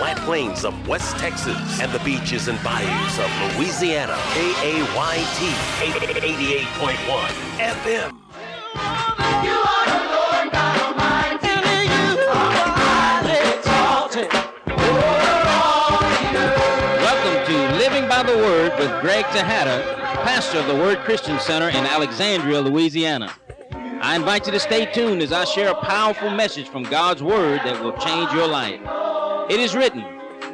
flat plains of West Texas and the beaches and bayous of Louisiana. KAYT 88.1 FM. Welcome to Living by the Word with Greg Tejada, pastor of the Word Christian Center in Alexandria, Louisiana. I invite you to stay tuned as I share a powerful message from God's Word that will change your life. It is written,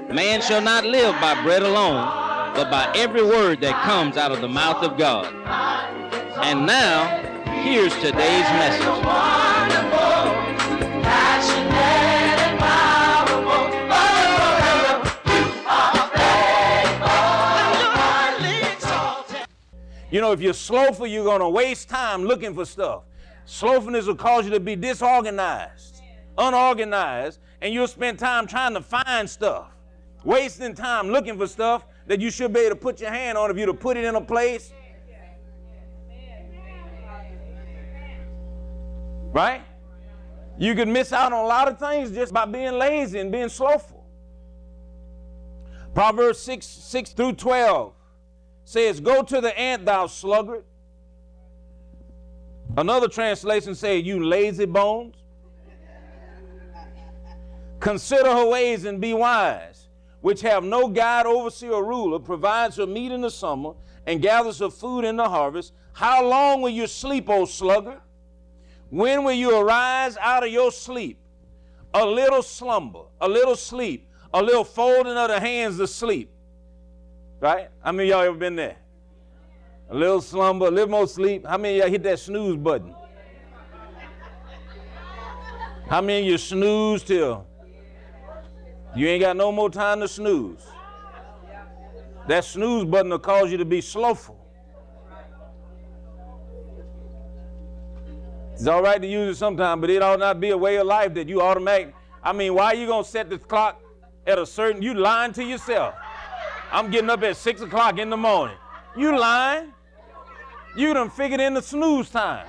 Man shall not live by bread alone, but by every word that comes out of the mouth of God. And now, here's today's message. You know, if you're slowful, you're going to waste time looking for stuff. Slothfulness will cause you to be disorganized, unorganized, and you'll spend time trying to find stuff, wasting time looking for stuff that you should be able to put your hand on if you to put it in a place. Right? You could miss out on a lot of things just by being lazy and being slowful. Proverbs 6, 6 through 12 says, Go to the ant, thou sluggard. Another translation says, You lazy bones. Consider her ways and be wise, which have no guide, overseer, or ruler, provides her meat in the summer, and gathers her food in the harvest. How long will you sleep, O sluggard? When will you arise out of your sleep? A little slumber, a little sleep, a little folding of the hands to sleep. Right? How many y'all ever been there? A little slumber, a little more sleep. How many y'all hit that snooze button? How many you snooze till you ain't got no more time to snooze? That snooze button will cause you to be slowful. It's all right to use it sometime, but it ought not be a way of life that you automatic. I mean, why are you gonna set the clock at a certain? You lying to yourself. I'm getting up at six o'clock in the morning. You lying? You done figured in the snooze time.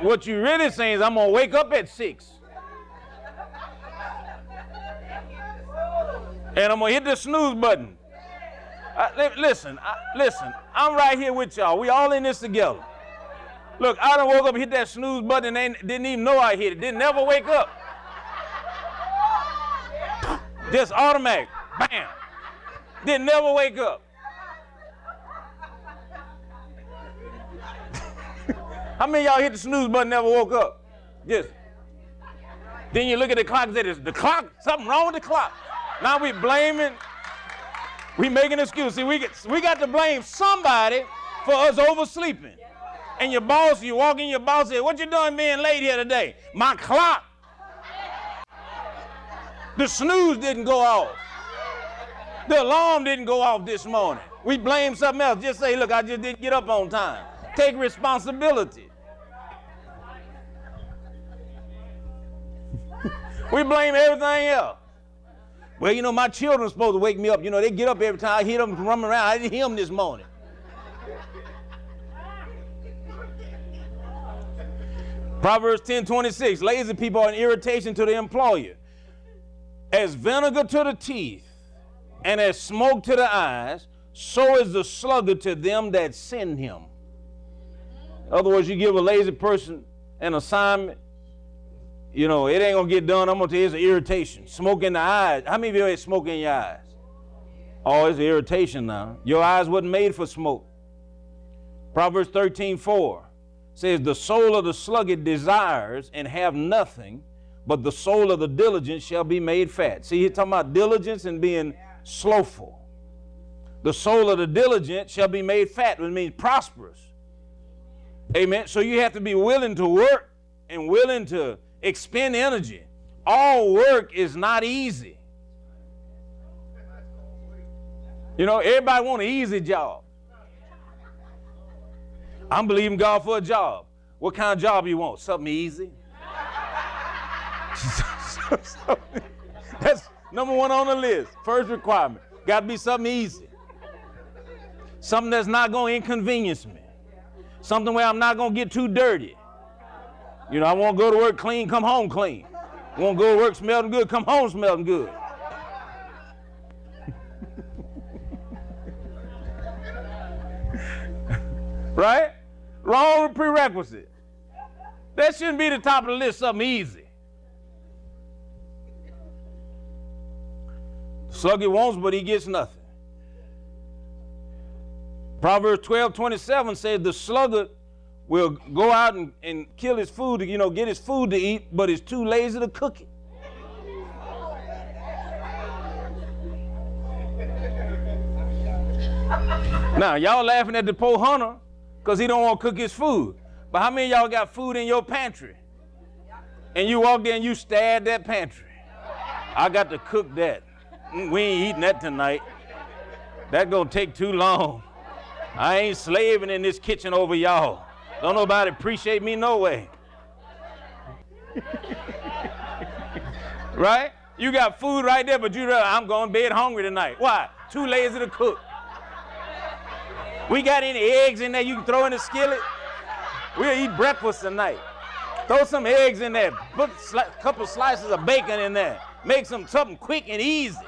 What you really saying is I'm gonna wake up at six. And I'm gonna hit the snooze button. Li- listen, I, listen, I'm right here with y'all. We all in this together. Look, I done woke up, hit that snooze button, and didn't even know I hit it. Didn't never wake up. Just automatic. Bam. Didn't never wake up. How many y'all hit the snooze button never woke up? Just. Then you look at the clock and say, "Is the clock, something wrong with the clock. Now we blaming, we making excuse. See, we, get, we got to blame somebody for us oversleeping. And your boss, you walk in, your boss says, what you doing being late here today? My clock. The snooze didn't go off. The alarm didn't go off this morning. We blame something else. Just say, look, I just didn't get up on time. Take responsibility. we blame everything else. Well, you know, my children are supposed to wake me up. You know, they get up every time I hear them running around. I didn't hear them this morning. Proverbs 10 26, lazy people are an irritation to the employer. As vinegar to the teeth and as smoke to the eyes, so is the sluggard to them that send him. In other words, you give a lazy person an assignment, you know, it ain't gonna get done. I'm gonna tell you it's an irritation. Smoke in the eyes. How many of you had smoke in your eyes? Oh, it's an irritation now. Your eyes wasn't made for smoke. Proverbs 13, 4 says, The soul of the sluggard desires and have nothing, but the soul of the diligent shall be made fat. See, he's talking about diligence and being slowful. The soul of the diligent shall be made fat, which means prosperous. Amen. So you have to be willing to work and willing to expend energy. All work is not easy. You know, everybody want an easy job. I'm believing God for a job. What kind of job you want? Something easy? That's number one on the list. First requirement. Got to be something easy. Something that's not going to inconvenience me. Something where I'm not going to get too dirty. You know, I want to go to work clean, come home clean. Won't go to work smelling good, come home smelling good. right? Wrong prerequisite. That shouldn't be the top of the list, something easy. Sluggard wants, but he gets nothing. Proverbs 12 27 says the sluggard will go out and, and kill his food, to, you know, get his food to eat, but is too lazy to cook it. Now, y'all laughing at the poor hunter because he don't want to cook his food. But how many y'all got food in your pantry? And you walk in, you at that pantry. I got to cook that. Mm, we ain't eating that tonight. That gonna take too long. I ain't slaving in this kitchen over y'all. Don't nobody appreciate me no way. right? You got food right there, but you know I'm going to bed hungry tonight. Why? Too lazy to cook. We got any eggs in there you can throw in the skillet? We'll eat breakfast tonight. Throw some eggs in there. Put a couple slices of bacon in there. Make some something quick and easy.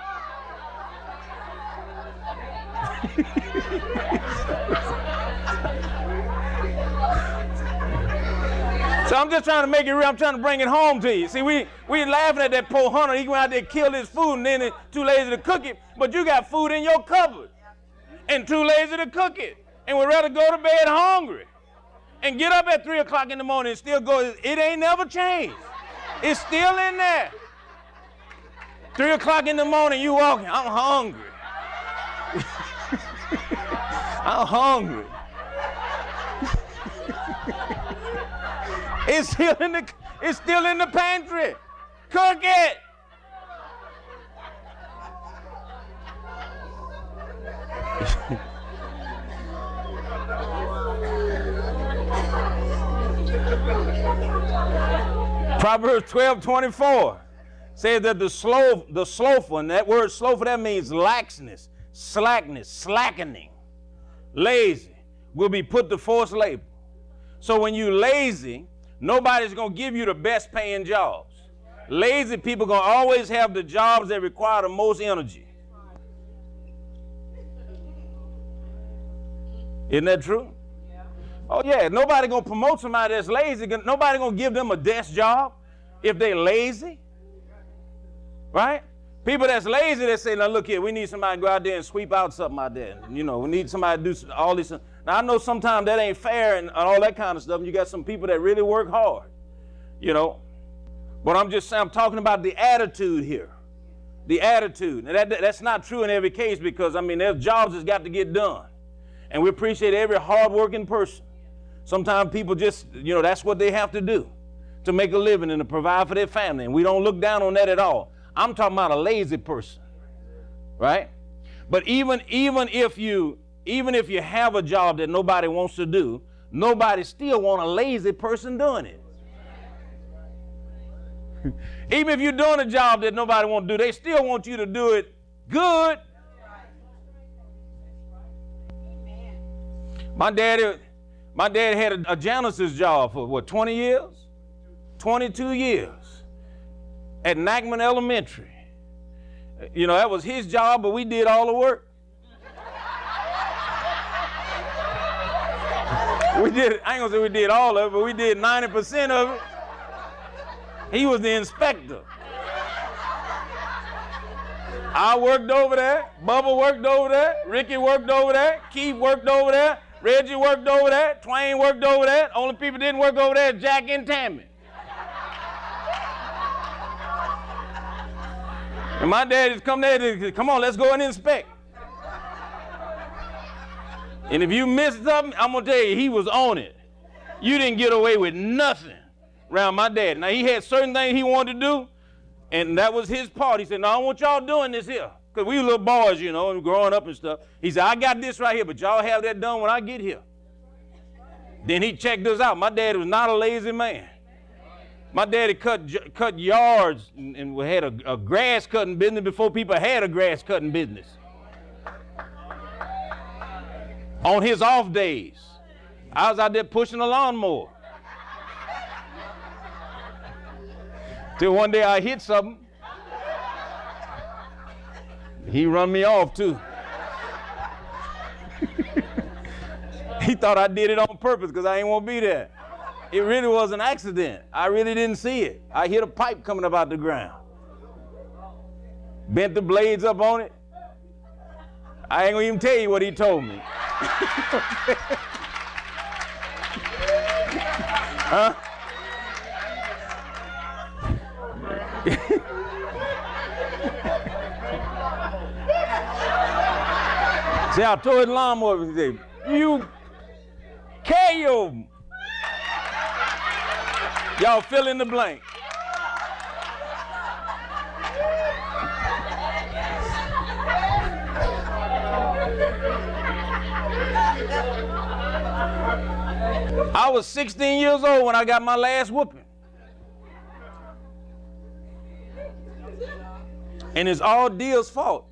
I'm just trying to make it real. I'm trying to bring it home to you. See, we we laughing at that poor hunter. He went out there killed his food and then too lazy to cook it. But you got food in your cupboard and too lazy to cook it. And we'd rather go to bed hungry. And get up at 3 o'clock in the morning and still go. It ain't never changed. It's still in there. 3 o'clock in the morning, you walking. I'm hungry. I'm hungry. It's still in the it's still in the pantry. Cook it. Proverbs 12, 24 says that the slow, the slothful, and that word slothful, that means laxness, slackness, slackening, lazy, will be put to forced labor. So when you lazy, nobody's gonna give you the best paying jobs. Lazy people gonna always have the jobs that require the most energy. Isn't that true? Oh yeah, nobody gonna promote somebody that's lazy. Nobody gonna give them a desk job if they're lazy. Right? People that's lazy, they say, now look here, we need somebody to go out there and sweep out something out there. You know, we need somebody to do all this. Now I know sometimes that ain't fair and, all that kind of stuff. And you got some people that really work hard. You know. But I'm just saying, I'm talking about the attitude here. The attitude. And that, that's not true in every case because I mean there's jobs that's got to get done. And we appreciate every hardworking person. Sometimes people just, you know, that's what they have to do to make a living and to provide for their family. And we don't look down on that at all. I'm talking about a lazy person. Right? But even even if you even if you have a job that nobody wants to do, nobody still want a lazy person doing it. even if you're doing a job that nobody want to do, they still want you to do it good. My daddy my dad had a, a janitor's job for what, 20 years? 22 years at Nachman Elementary. You know, that was his job, but we did all the work. we did, I ain't gonna say we did all of it, but we did 90% of it. He was the inspector. I worked over there, Bubba worked over there, Ricky worked over there, Keith worked over there, Reggie worked over there. Twain worked over there. Only people didn't work over there Jack and Tammy. and my dad just come there to come on, let's go and inspect. And if you missed something, I'm gonna tell you, he was on it. You didn't get away with nothing around my dad. Now he had certain things he wanted to do, and that was his part. He said, "No, I want y'all doing this here." Because we were little boys, you know, and growing up and stuff. He said, I got this right here, but y'all have that done when I get here. Then he checked us out. My dad was not a lazy man. My daddy cut cut yards and, and had a, a grass cutting business before people had a grass cutting business. On his off days, I was out there pushing a lawnmower. Till one day I hit something. He run me off too. he thought I did it on purpose because I ain't want to be there. It really was an accident. I really didn't see it. I hit a pipe coming up out the ground. Bent the blades up on it. I ain't gonna even tell you what he told me. huh? See, I told his lawnmower today, you KO. Y'all fill in the blank. I was 16 years old when I got my last whooping. And it's all Deal's fault.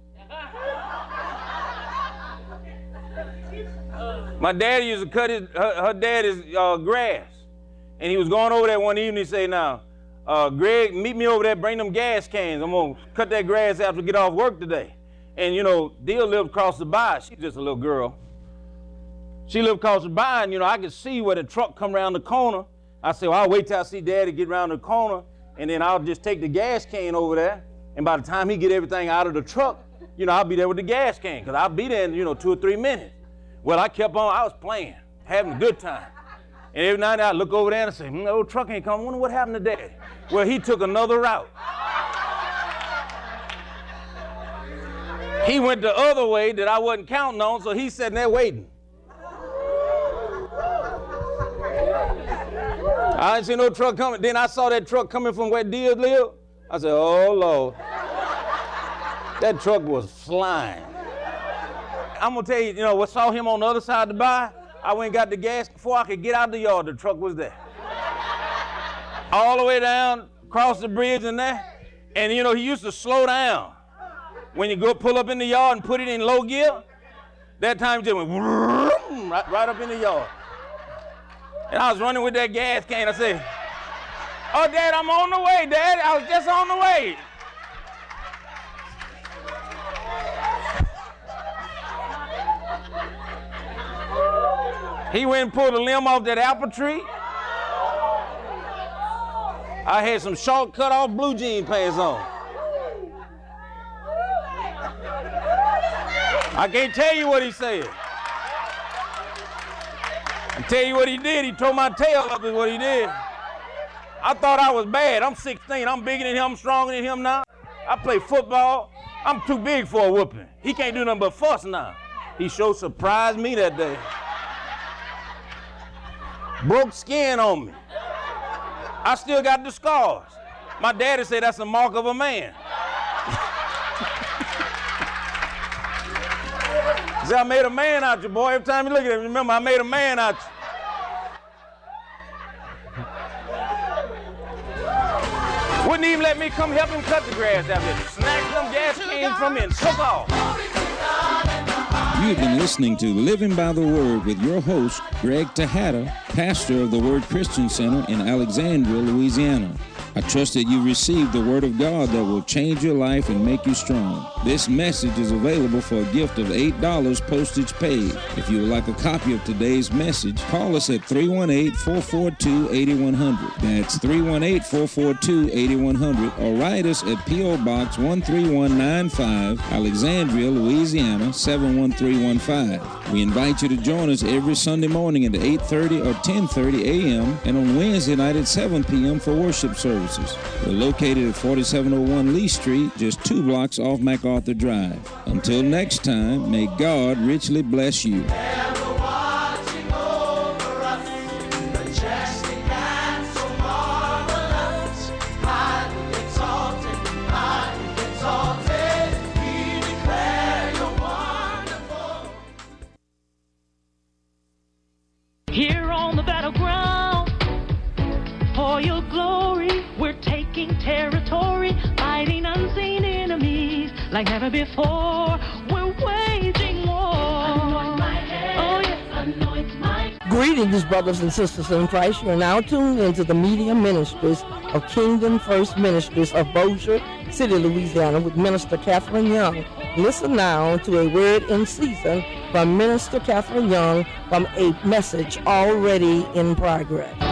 My daddy used to cut his, her, her daddy's uh, grass. And he was going over there one evening and say, now, uh, Greg, meet me over there, bring them gas cans. I'm going to cut that grass after we get off work today. And, you know, Deal lived across the bay. She's just a little girl. She lived across the bay, and, you know, I could see where the truck come around the corner. I said, well, I'll wait till I see Daddy get around the corner, and then I'll just take the gas can over there. And by the time he get everything out of the truck, you know, I'll be there with the gas can, because I'll be there in, you know, two or three minutes. Well, I kept on, I was playing, having a good time. And every night I look over there and I say, hmm, old truck ain't coming. Wonder what happened to Daddy. Well, he took another route. He went the other way that I wasn't counting on, so he's sitting there waiting. I didn't see no truck coming. Then I saw that truck coming from where Deal lived. I said, oh, Lord. That truck was flying. I'm going to tell you, you know, what saw him on the other side of the bay? I went and got the gas. Before I could get out of the yard, the truck was there. All the way down, across the bridge and there. And, you know, he used to slow down. When you go pull up in the yard and put it in low gear, that time he just went right, right up in the yard. And I was running with that gas can. I said, Oh, Dad, I'm on the way, Dad. I was just on the way. He went and pulled a limb off that apple tree. I had some short cut off blue jean pants on. I can't tell you what he said. I tell you what he did. He tore my tail up is what he did. I thought I was bad. I'm 16. I'm bigger than him. I'm stronger than him now. I play football. I'm too big for a whooping. He can't do nothing but fuss now. He sure surprised me that day broke skin on me. I still got the scars. My daddy said that's the mark of a man. See, I made a man out you, boy. Every time you look at him, remember, I made a man out you. Wouldn't even let me come help him cut the grass out there. Snatched them gas cans from me and took off. You've been listening to Living by the Word with your host, Greg Tejada, pastor of the Word Christian Center in Alexandria, Louisiana. I trust that you receive the Word of God that will change your life and make you strong. This message is available for a gift of $8 postage paid. If you would like a copy of today's message, call us at 318 442 8100. That's 318 442 8100 or write us at P.O. Box 13195, Alexandria, Louisiana 71315. We invite you to join us every Sunday morning at 8:30 or 10:30 a.m. and on Wednesday night at 7 p.m. for worship service services. We're located at 4701 Lee Street, just two blocks off MacArthur Drive. Until next time, may God richly bless you. Brothers and sisters in Christ. You are now tuned into the media ministries of Kingdom First Ministries of Bossier City, Louisiana, with Minister Catherine Young. Listen now to a word in season from Minister Catherine Young from a message already in progress.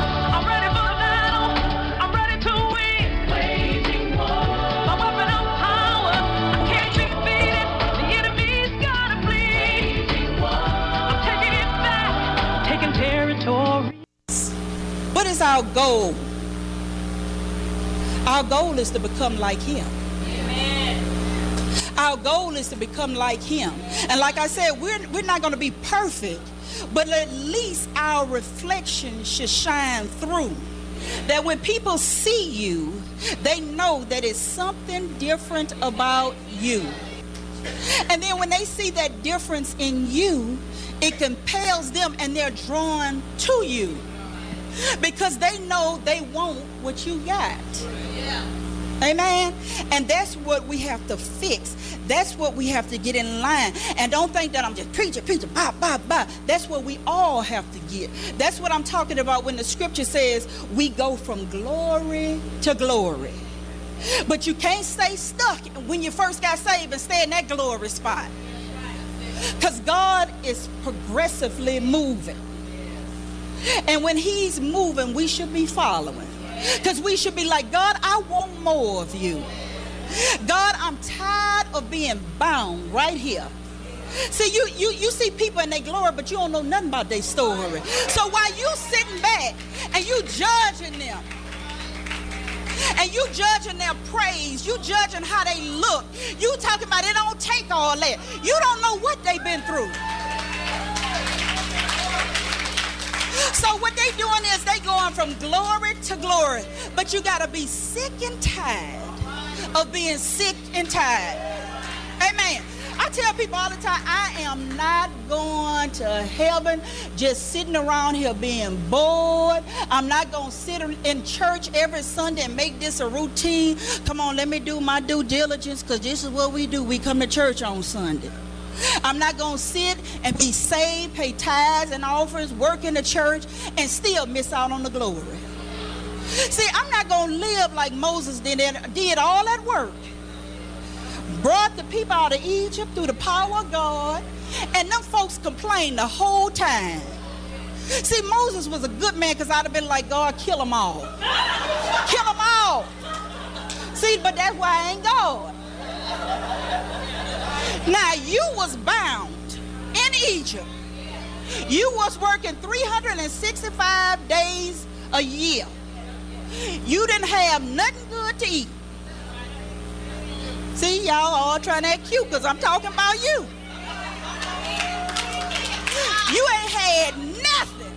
Our goal? Our goal is to become like Him. Our goal is to become like Him. And like I said, we're, we're not going to be perfect, but at least our reflection should shine through. That when people see you, they know that it's something different about you. And then when they see that difference in you, it compels them and they're drawn to you because they know they want what you got. Amen. And that's what we have to fix. That's what we have to get in line. And don't think that I'm just preaching, preaching, bah, bah, bah. That's what we all have to get. That's what I'm talking about when the scripture says we go from glory to glory. But you can't stay stuck when you first got saved and stay in that glory spot. Because God is progressively moving. And when He's moving, we should be following. Because we should be like, God, I want more of you. God, I'm tired of being bound right here. See, you, you, you see people in their glory, but you don't know nothing about their story. So while you sitting back and you judging them, and you judging their praise, you judging how they look, you talking about it don't take all that. You don't know what they've been through. What doing is they going from glory to glory. But you gotta be sick and tired of being sick and tired. Amen. I tell people all the time, I am not going to heaven just sitting around here being bored. I'm not going to sit in church every Sunday and make this a routine. Come on, let me do my due diligence because this is what we do. We come to church on Sunday. I'm not going to sit and be saved, pay tithes and offerings, work in the church, and still miss out on the glory. See, I'm not going to live like Moses did, did all that work. Brought the people out of Egypt through the power of God, and them folks complained the whole time. See, Moses was a good man because I'd have been like, God, kill them all. kill them all. See, but that's why I ain't God. Now you was bound in Egypt. You was working 365 days a year. You didn't have nothing good to eat. See, y'all all trying to act cute because I'm talking about you. You ain't had nothing.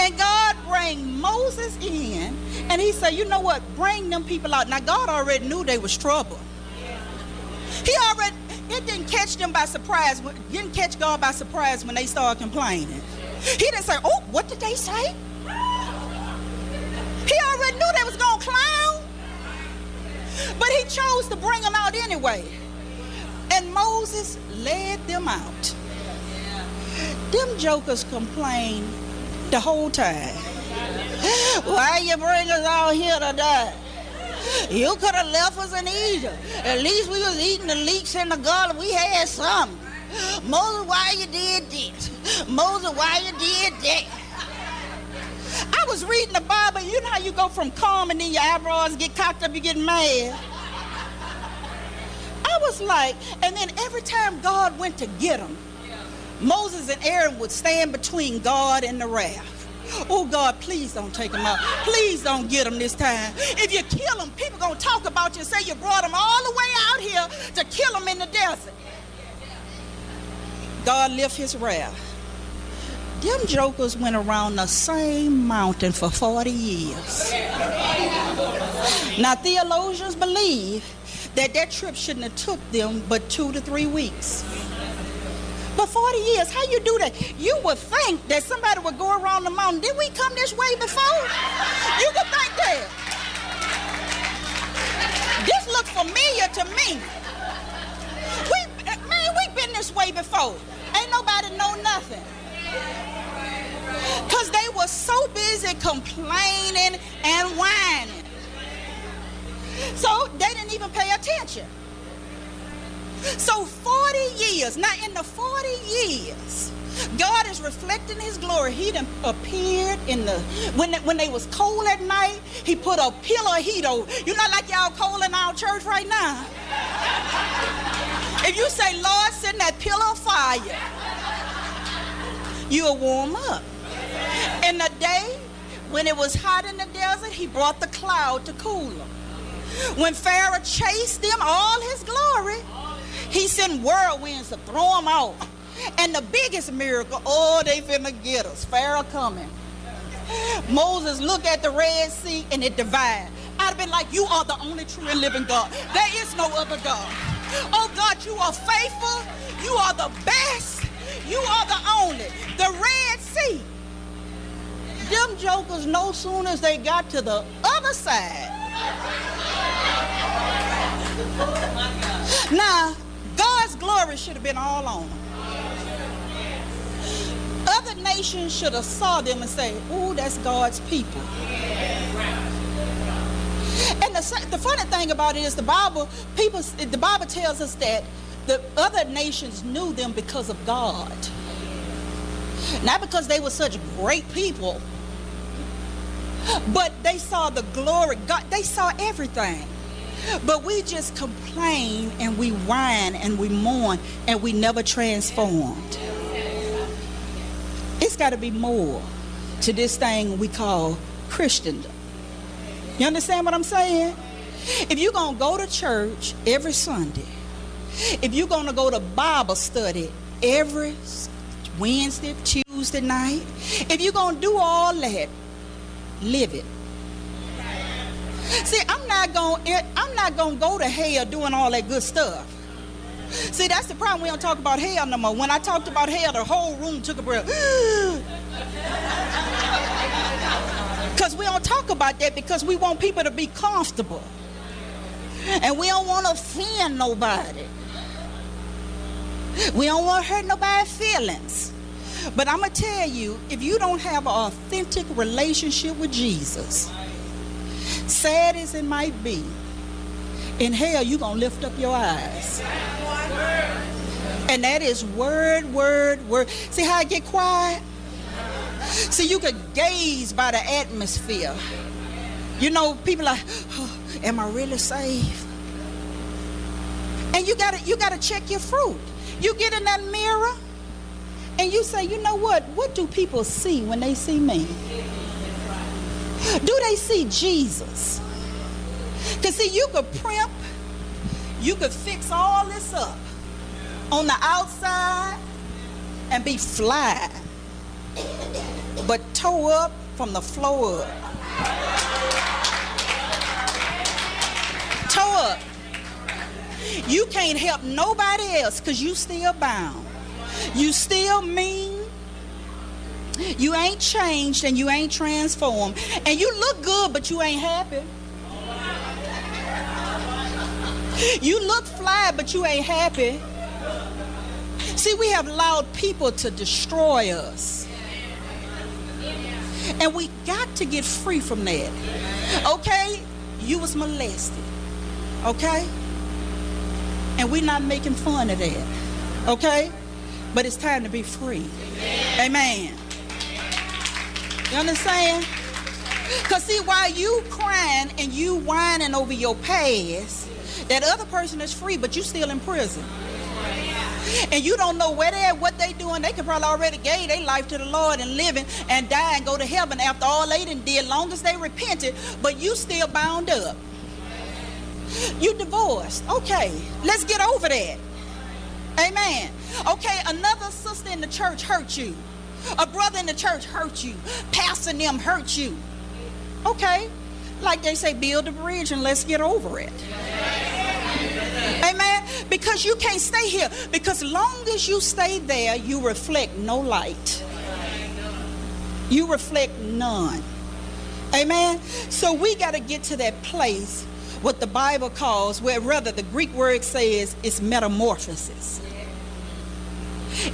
And God bring Moses in, and he said, you know what? Bring them people out. Now, God already knew they was trouble. He already, it didn't catch them by surprise. Didn't catch God by surprise when they started complaining. He didn't say, oh, what did they say? He already knew they was going to clown. But he chose to bring them out anyway. And Moses led them out. Them jokers complained the whole time. Why you bring us out here to die? You could have left us in Egypt. At least we was eating the leeks in the garden. We had something. Moses, why you did this? Moses, why you did that? I was reading the Bible. You know how you go from calm and then your eyebrows get cocked up, you get mad. I was like, and then every time God went to get them, Moses and Aaron would stand between God and the wrath. Oh God, please don't take them out. Please don't get them this time. If you kill them, people gonna talk about you and say you brought them all the way out here to kill them in the desert. God lift his wrath. Them jokers went around the same mountain for 40 years. Now theologians believe that that trip shouldn't have took them but two to three weeks. But 40 years, how you do that? You would think that somebody would go around the mountain. Did we come this way before? You would think that. This looks familiar to me. We, man, we've been this way before. Ain't nobody know nothing. Because they were so busy complaining and whining. So they didn't even pay attention. So 40 years, now in the 40 years, God is reflecting his glory. He done appeared in the when they, when they was cold at night, he put a pillar of heat over. You not like y'all cold in our church right now. If you say, Lord, send that pillar of fire, you'll warm up. In the day, when it was hot in the desert, he brought the cloud to cool them. When Pharaoh chased them, all his glory, he sent whirlwinds to throw them out. And the biggest miracle, oh, they finna get us. Pharaoh coming. Moses looked at the Red Sea and it divided. I'd have been like, you are the only true and living God. There is no other God. Oh God, you are faithful. You are the best. You are the only. The Red Sea. Them jokers, no sooner as they got to the other side. Now, God's glory should have been all on them. Other nations should have saw them and say, "Ooh, that's God's people." And the, the funny thing about it is the Bible, people, the Bible tells us that the other nations knew them because of God, not because they were such great people, but they saw the glory. God, they saw everything. But we just complain and we whine and we mourn and we never transformed. It's got to be more to this thing we call Christendom. You understand what I'm saying? If you're going to go to church every Sunday, if you're going to go to Bible study every Wednesday, Tuesday night, if you're going to do all that, live it. See, I'm not gonna eh, I'm not to go to hell doing all that good stuff. See, that's the problem. We don't talk about hell no more. When I talked about hell, the whole room took a breath. Because we don't talk about that because we want people to be comfortable. And we don't want to offend nobody. We don't want to hurt nobody's feelings. But I'm going to tell you if you don't have an authentic relationship with Jesus, sad as it might be, in hell you're going to lift up your eyes. And that is word, word, word. See how I get quiet? See, you could gaze by the atmosphere. You know, people like, oh, am I really saved? And you gotta you gotta check your fruit. You get in that mirror and you say, you know what? What do people see when they see me? Do they see Jesus? Because see, you could primp, you could fix all this up on the outside and be fly, but toe up from the floor up. Toe up. You can't help nobody else because you still bound. You still mean. You ain't changed and you ain't transformed. And you look good, but you ain't happy. You look fly, but you ain't happy. See, we have allowed people to destroy us. And we got to get free from that. Okay? You was molested. Okay? And we're not making fun of that. Okay? But it's time to be free. Amen. You understand? Because see, while you crying and you whining over your past, that other person is free, but you still in prison. And you don't know where they at, what they doing. They could probably already gave their life to the Lord and living and die and go to heaven after all they done did, long as they repented, but you still bound up. You divorced. Okay, let's get over that. Amen. Okay, another sister in the church hurt you. A brother in the church hurt you. Pastor them hurt you. Okay, like they say, build a bridge and let's get over it. Amen. Because you can't stay here. Because long as you stay there, you reflect no light. You reflect none. Amen. So we got to get to that place, what the Bible calls, where rather the Greek word says it's metamorphosis.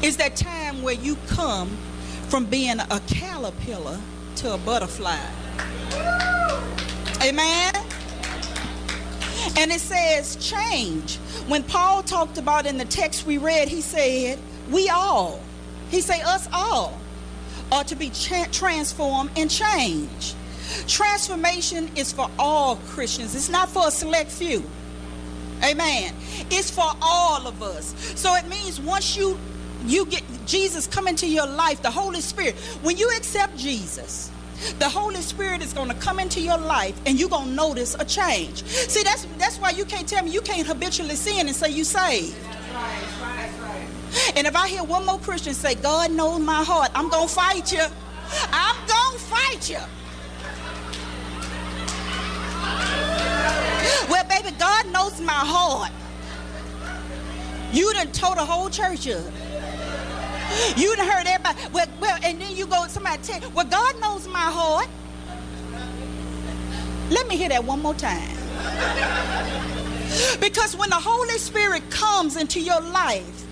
It's that time where you come from being a caterpillar to a butterfly. Amen. And it says change. When Paul talked about in the text we read, he said, we all, he say us all, are to be cha- transformed and changed. Transformation is for all Christians. It's not for a select few. Amen. It's for all of us. So it means once you you get Jesus come into your life, the Holy Spirit, when you accept Jesus, the Holy Spirit is going to come into your life and you're going to notice a change. See, that's that's why you can't tell me you can't habitually sin and say you saved. And if I hear one more Christian say, God knows my heart, I'm going to fight you. I'm going to fight you. Well, baby, God knows my heart. You done told the whole church up. You done heard everybody. Well, well, and then you go, somebody tell you, well, God knows my heart. Let me hear that one more time. Because when the Holy Spirit comes into your life,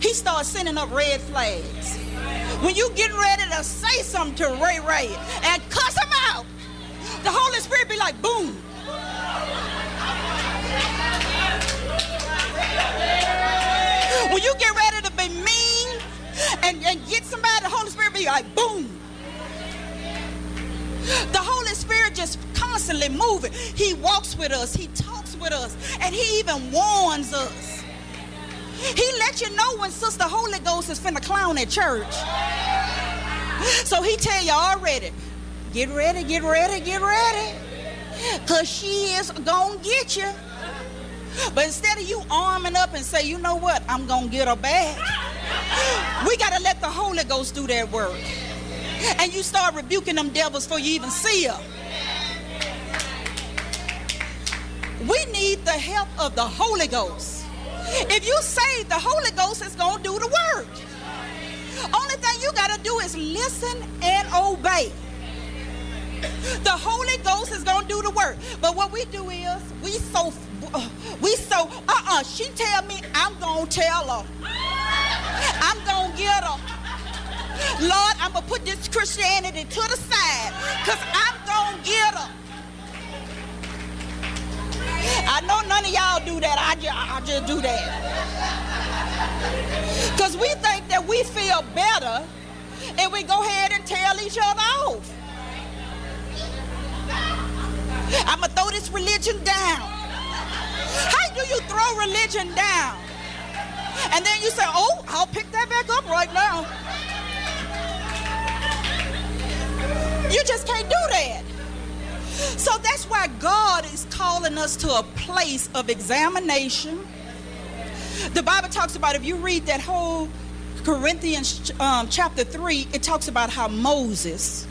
he starts sending up red flags. When you getting ready to say something to Ray Ray and cuss him out, the Holy Spirit be like, boom. Constantly moving. He walks with us, He talks with us, and He even warns us. He let you know when Sister Holy Ghost is finna clown at church. So He tell you already, get ready, get ready, get ready. Because she is gonna get you. But instead of you arming up and say, you know what, I'm gonna get her back. We gotta let the Holy Ghost do that work. And you start rebuking them devils before you even see her. We need the help of the Holy Ghost. If you say the Holy Ghost is gonna do the work. Only thing you gotta do is listen and obey. The Holy Ghost is gonna do the work. But what we do is we so we so uh-uh. She tell me I'm gonna tell her. I'm gonna get her. Lord, I'm gonna put this Christianity to the side because I'm gonna get her. I know none of y'all do that. I just, I just do that. Because we think that we feel better and we go ahead and tell each other off. I'm going to throw this religion down. How do you throw religion down? And then you say, oh, I'll pick that back up right now. You just can't do that. So that's why God is calling us to a place of examination. The Bible talks about, if you read that whole Corinthians um, chapter 3, it talks about how Moses,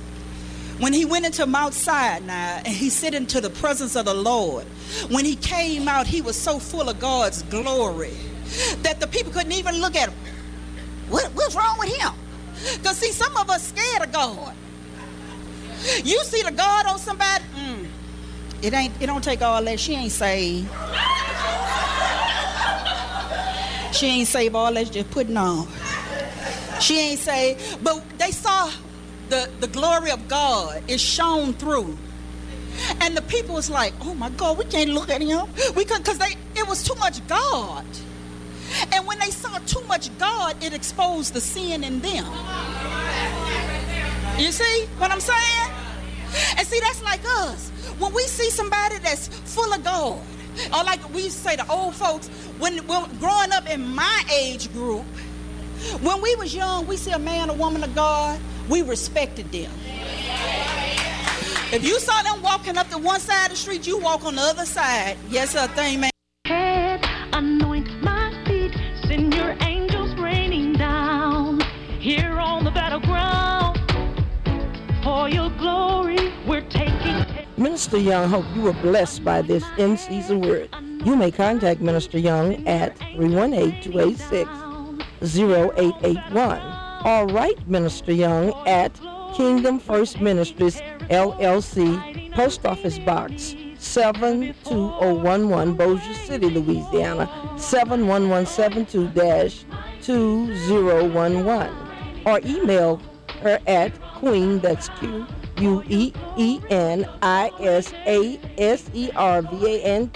when he went into Mount Sinai and he sit into the presence of the Lord, when he came out, he was so full of God's glory that the people couldn't even look at him. What, what's wrong with him? Because see, some of us scared of God. You see the God on somebody, mm, it ain't. It don't take all that. She ain't saved. She ain't saved all that. Just putting on. She ain't saved. But they saw the the glory of God is shown through. And the people was like, "Oh my God, we can't look at him. We could, cause they it was too much God." And when they saw too much God, it exposed the sin in them. You see what I'm saying? And see, that's like us. When we see somebody that's full of God, or like we to say to old folks, when, when growing up in my age group, when we was young, we see a man or woman of God, we respected them. If you saw them walking up the one side of the street, you walk on the other side. Yes, sir, thing, man. Minister Young, hope you were blessed by this in season word. You may contact Minister Young at 318 286 0881 or write Minister Young at Kingdom First Ministries LLC, Post Office Box 72011, Bossier City, Louisiana 71172 2011, or email her at Queen, that's Q U E E N I S A S E R V A N